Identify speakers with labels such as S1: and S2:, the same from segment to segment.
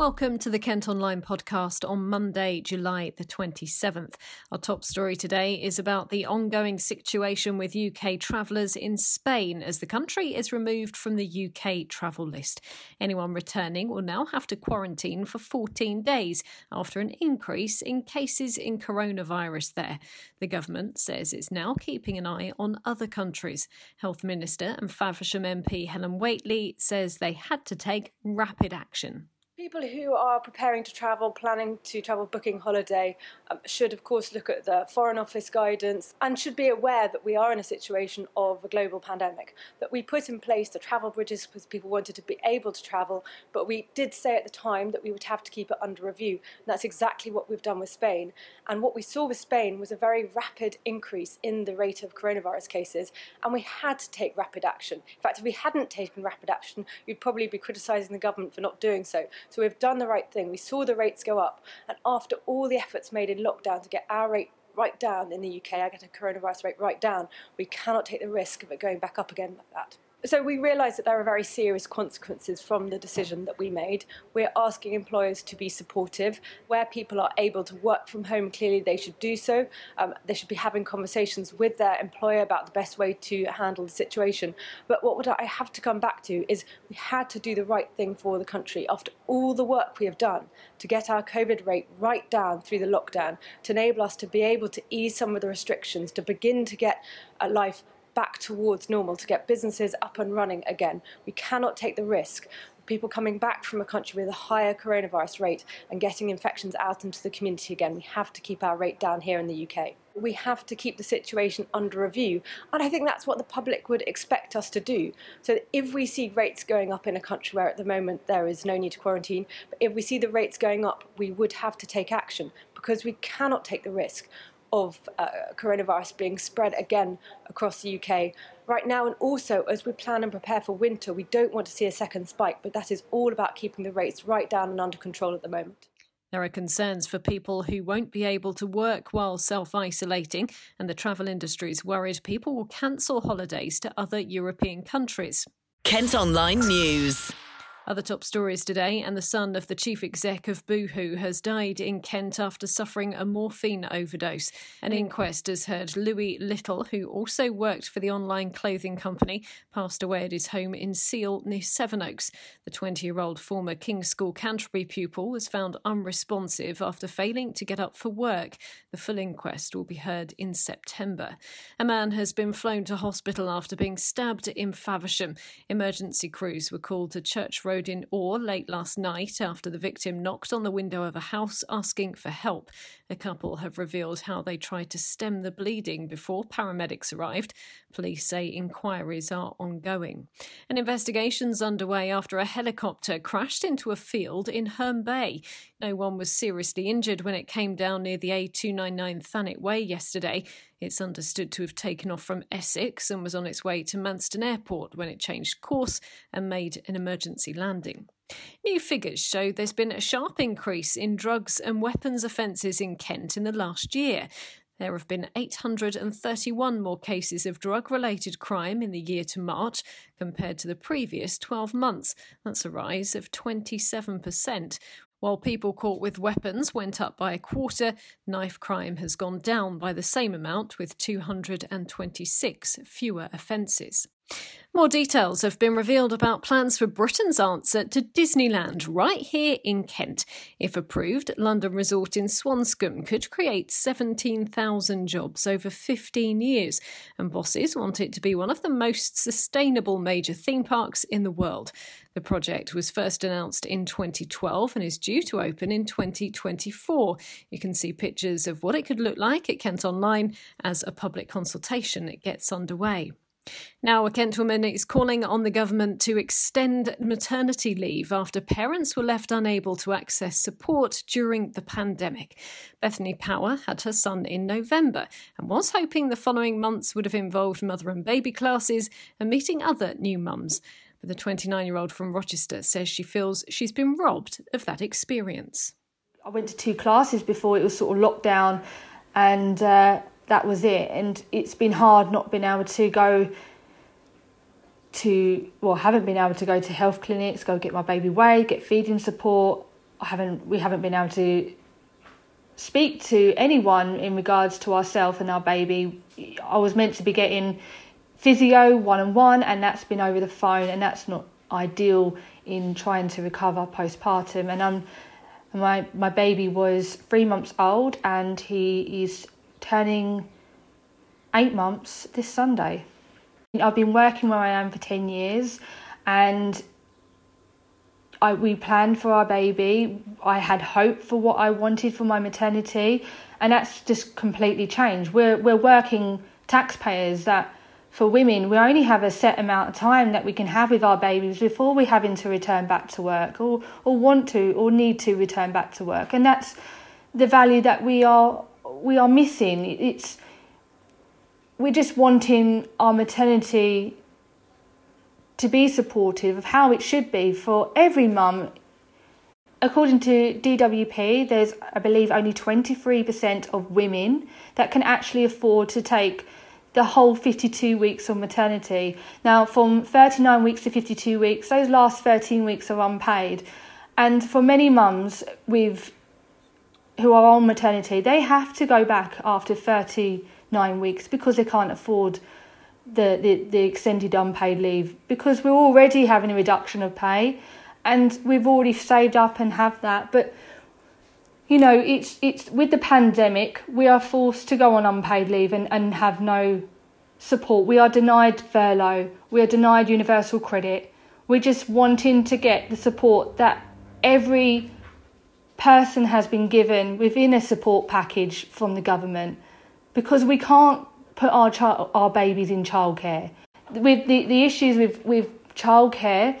S1: Welcome to the Kent Online podcast on Monday, July the 27th. Our top story today is about the ongoing situation with UK travellers in Spain as the country is removed from the UK travel list. Anyone returning will now have to quarantine for 14 days after an increase in cases in coronavirus there. The government says it's now keeping an eye on other countries. Health Minister and Faversham MP Helen Whately says they had to take rapid action.
S2: People who are preparing to travel, planning to travel, booking holiday, um, should of course look at the Foreign Office guidance and should be aware that we are in a situation of a global pandemic. That we put in place the travel bridges because people wanted to be able to travel, but we did say at the time that we would have to keep it under review. And that's exactly what we've done with Spain. And what we saw with Spain was a very rapid increase in the rate of coronavirus cases, and we had to take rapid action. In fact, if we hadn't taken rapid action, you'd probably be criticising the government for not doing so. So we've done the right thing. We saw the rates go up, and after all the efforts made in lockdown to get our rate right down in the UK, I get a coronavirus rate right down, we cannot take the risk of it going back up again like that. So we realise that there are very serious consequences from the decision that we made. We're asking employers to be supportive. Where people are able to work from home, clearly they should do so. Um, they should be having conversations with their employer about the best way to handle the situation. But what would I have to come back to is we had to do the right thing for the country after all the work we have done to get our COVID rate right down through the lockdown, to enable us to be able to ease some of the restrictions, to begin to get a life back towards normal, to get businesses up and running again. We cannot take the risk of people coming back from a country with a higher coronavirus rate and getting infections out into the community again. We have to keep our rate down here in the UK. We have to keep the situation under review. And I think that's what the public would expect us to do. So if we see rates going up in a country where at the moment there is no need to quarantine, but if we see the rates going up, we would have to take action because we cannot take the risk of uh, coronavirus being spread again across the UK right now. And also, as we plan and prepare for winter, we don't want to see a second spike, but that is all about keeping the rates right down and under control at the moment.
S1: There are concerns for people who won't be able to work while self isolating, and the travel industry is worried people will cancel holidays to other European countries.
S3: Kent Online News.
S1: Other top stories today, and the son of the chief exec of Boohoo has died in Kent after suffering a morphine overdose. An inquest has heard Louis Lyttle, who also worked for the online clothing company, passed away at his home in Seal near Sevenoaks. The 20 year old former King's School Canterbury pupil was found unresponsive after failing to get up for work. The full inquest will be heard in September. A man has been flown to hospital after being stabbed in Faversham. Emergency crews were called to Church Road in Oare late last night after the victim knocked on the window of a house asking for help. The couple have revealed how they tried to stem the bleeding before paramedics arrived. Police say inquiries are ongoing. An investigation's underway after a helicopter crashed into a field in Herne Bay. No one was seriously injured when it came down near the A299 Thanet Way yesterday. It's understood to have taken off from Essex and was on its way to Manston Airport when it changed course and made an emergency landing. New figures show there's been a sharp increase in drugs and weapons offences in Kent in the last year. There have been 831 more cases of drug related crime in the year to March compared to the previous 12 months. That's a rise of 27%. While people caught with weapons went up by a quarter, knife crime has gone down by the same amount with 226 fewer offences. More details have been revealed about plans for Britain's answer to Disneyland right here in Kent. If approved, London Resort in Swanscombe could create 17,000 jobs over 15 years, and bosses want it to be one of the most sustainable major theme parks in the world. The project was first announced in 2012 and is due to open in 2024. You can see pictures of what it could look like at Kent Online as a public consultation gets underway. Now, a Kent woman is calling on the government to extend maternity leave after parents were left unable to access support during the pandemic. Bethany Power had her son in November and was hoping the following months would have involved mother and baby classes and meeting other new mums. But the 29 year old from Rochester says she feels she's been robbed of that experience.
S4: I went to two classes before it was sort of lockdown and uh, that was it. And it's been hard not being able to go to well, haven't been able to go to health clinics, go get my baby weighed, get feeding support. I haven't we haven't been able to speak to anyone in regards to ourselves and our baby. I was meant to be getting physio one on one, and that's been over the phone, and that's not ideal in trying to recover postpartum. And I'm my my baby was three months old, and he is turning eight months this Sunday. I've been working where I am for ten years, and I we planned for our baby. I had hope for what I wanted for my maternity, and that's just completely changed. We're we're working taxpayers that for women, we only have a set amount of time that we can have with our babies before we having to return back to work or, or want to or need to return back to work. And that's the value that we are we are missing. It's we're just wanting our maternity to be supportive of how it should be for every mum. According to DWP, there's I believe only 23% of women that can actually afford to take the whole 52 weeks of maternity. Now, from 39 weeks to 52 weeks, those last 13 weeks are unpaid. And for many mums with who are on maternity, they have to go back after 39 weeks because they can't afford the, the, the extended unpaid leave because we're already having a reduction of pay and we've already saved up and have that. But you know, it's it's with the pandemic, we are forced to go on unpaid leave and, and have no support. We are denied furlough. We are denied universal credit. We're just wanting to get the support that every person has been given within a support package from the government because we can't put our our babies in childcare. With the, the issues with, with childcare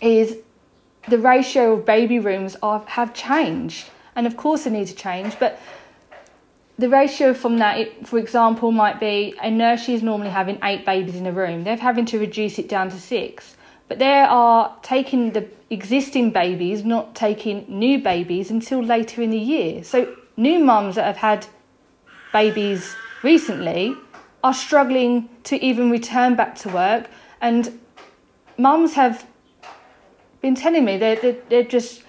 S4: is the ratio of baby rooms are, have changed and of course they need to change, but the ratio from that, it, for example, might be a nursery is normally having eight babies in a room. They're having to reduce it down to six. But they are taking the existing babies, not taking new babies until later in the year. So new mums that have had babies recently are struggling to even return back to work. And mums have been telling me they're, they're, they're just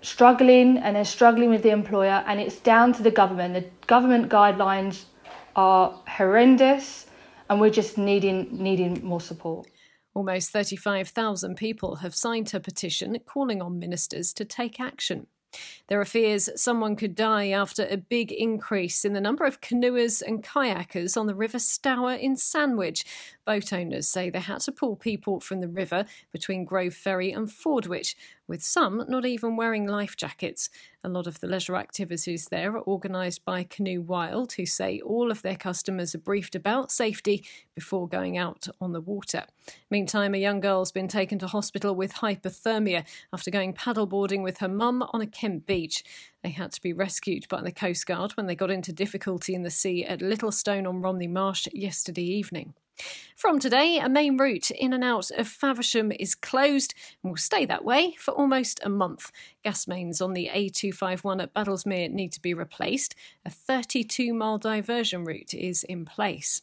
S4: struggling and they're struggling with the employer, and it's down to the government. The government guidelines are horrendous, and we're just needing needing more support.
S1: Almost 35,000 people have signed her petition calling on ministers to take action. There are fears someone could die after a big increase in the number of canoers and kayakers on the River Stour in Sandwich. Boat owners say they had to pull people from the river between Grove Ferry and Fordwich, with some not even wearing life jackets. A lot of the leisure activities there are organised by Canoe Wild, who say all of their customers are briefed about safety before going out on the water. Meantime, a young girl's been taken to hospital with hypothermia after going paddleboarding with her mum on a Kent beach. They had to be rescued by the Coast Guard when they got into difficulty in the sea at Littlestone on Romney Marsh yesterday evening. From today, a main route in and out of Faversham is closed and will stay that way for almost a month. Gas mains on the A251 at Badlesmere need to be replaced. A 32 mile diversion route is in place.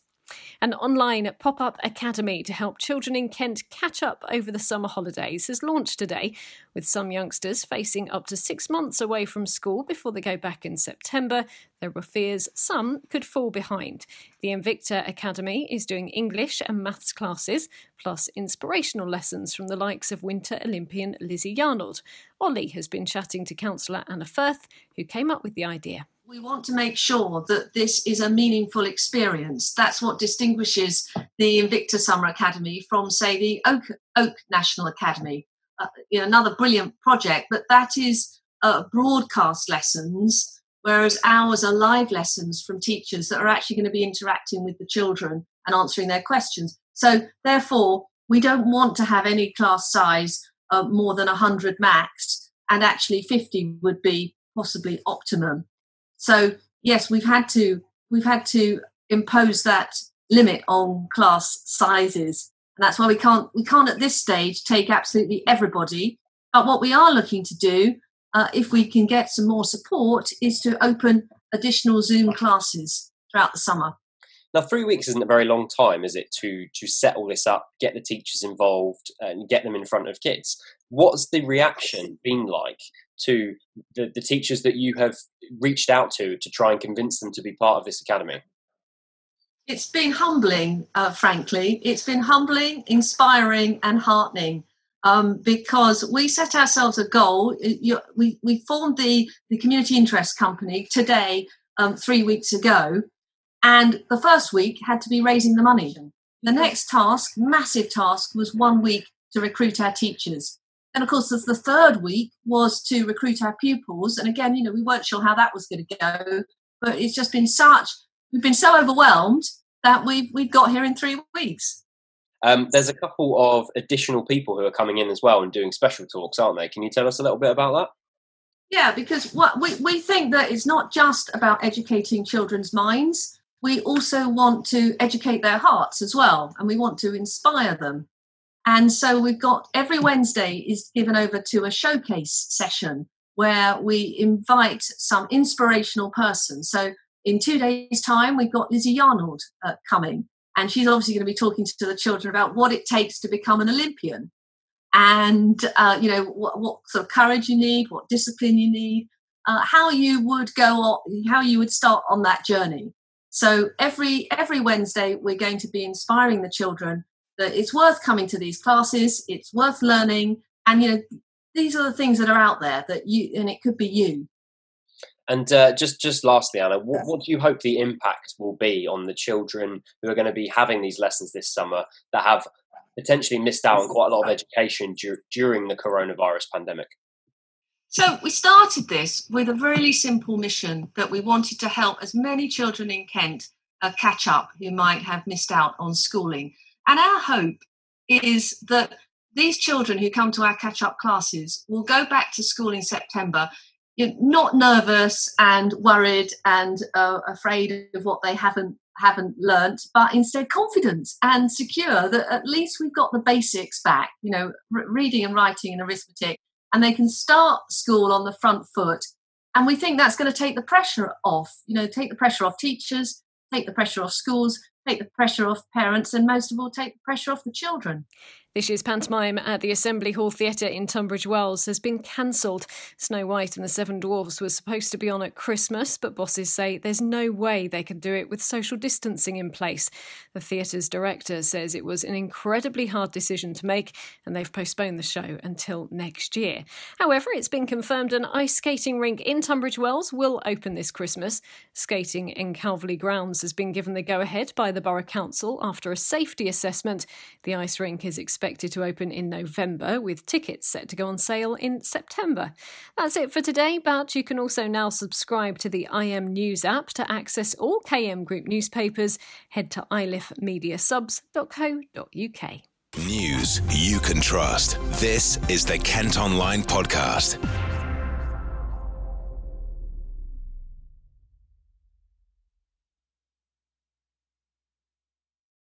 S1: An online pop up academy to help children in Kent catch up over the summer holidays has launched today, with some youngsters facing up to six months away from school before they go back in September. There were fears some could fall behind. The Invicta Academy is doing English and maths classes, plus inspirational lessons from the likes of Winter Olympian Lizzie Yarnold. Ollie has been chatting to councillor Anna Firth, who came up with the idea
S5: we want to make sure that this is a meaningful experience. That's what distinguishes the Invicta Summer Academy from, say, the Oak, Oak National Academy. Uh, you know, another brilliant project, but that is uh, broadcast lessons, whereas ours are live lessons from teachers that are actually going to be interacting with the children and answering their questions. So, therefore, we don't want to have any class size uh, more than 100 max, and actually 50 would be possibly optimum. So yes, we've had to we've had to impose that limit on class sizes, and that's why we can't we can't at this stage take absolutely everybody. But what we are looking to do, uh, if we can get some more support, is to open additional Zoom classes throughout the summer.
S6: Now, three weeks isn't a very long time, is it, to to set all this up, get the teachers involved, and get them in front of kids? What's the reaction been like to the, the teachers that you have reached out to to try and convince them to be part of this academy?
S5: It's been humbling, uh, frankly. It's been humbling, inspiring, and heartening. Um, because we set ourselves a goal. You, we, we formed the, the community interest company today, um, three weeks ago, and the first week had to be raising the money. The next task, massive task, was one week to recruit our teachers. And of course, the, the third week was to recruit our pupils. And again, you know, we weren't sure how that was going to go, but it's just been such, we've been so overwhelmed that we've, we've got here in three weeks.
S6: Um, there's a couple of additional people who are coming in as well and doing special talks, aren't they? Can you tell us a little bit about that?
S5: Yeah, because what we, we think that it's not just about educating children's minds. We also want to educate their hearts as well, and we want to inspire them. And so we've got every Wednesday is given over to a showcase session where we invite some inspirational person. So in two days' time, we've got Lizzie Yarnold uh, coming, and she's obviously going to be talking to the children about what it takes to become an Olympian, and uh, you know what, what, sort of courage you need, what discipline you need, uh, how you would go on, how you would start on that journey. So every every Wednesday, we're going to be inspiring the children that it's worth coming to these classes, it's worth learning, and you know these are the things that are out there that you, and it could be you.
S6: And uh, just just lastly, Anna, what, what, do you hope the impact will be on the children who are going to be having these lessons this summer that have potentially missed out on quite a lot of education dur- during the coronavirus pandemic?
S5: So we started this with a really simple mission that we wanted to help as many children in Kent uh, catch up who might have missed out on schooling. And our hope is that these children who come to our catch up classes will go back to school in September not nervous and worried and uh, afraid of what they haven't haven't learnt, but instead confident and secure that at least we've got the basics back, you know, reading and writing and arithmetic, and they can start school on the front foot. And we think that's going to take the pressure off, you know, take the pressure off teachers, take the pressure off schools, take the pressure off parents, and most of all, take the pressure off the children.
S1: This year's pantomime at the Assembly Hall Theatre in Tunbridge Wells has been cancelled. Snow White and the Seven Dwarfs was supposed to be on at Christmas, but bosses say there's no way they could do it with social distancing in place. The theatre's director says it was an incredibly hard decision to make, and they've postponed the show until next year. However, it's been confirmed an ice skating rink in Tunbridge Wells will open this Christmas. Skating in Calverley Grounds has been given the go ahead by the Borough Council after a safety assessment. The ice rink is expected expected to open in November, with tickets set to go on sale in September. That's it for today, but you can also now subscribe to the IM News app to access all KM Group newspapers. Head to ilifmediasubs.co.uk.
S7: News you can trust. This is the Kent Online Podcast.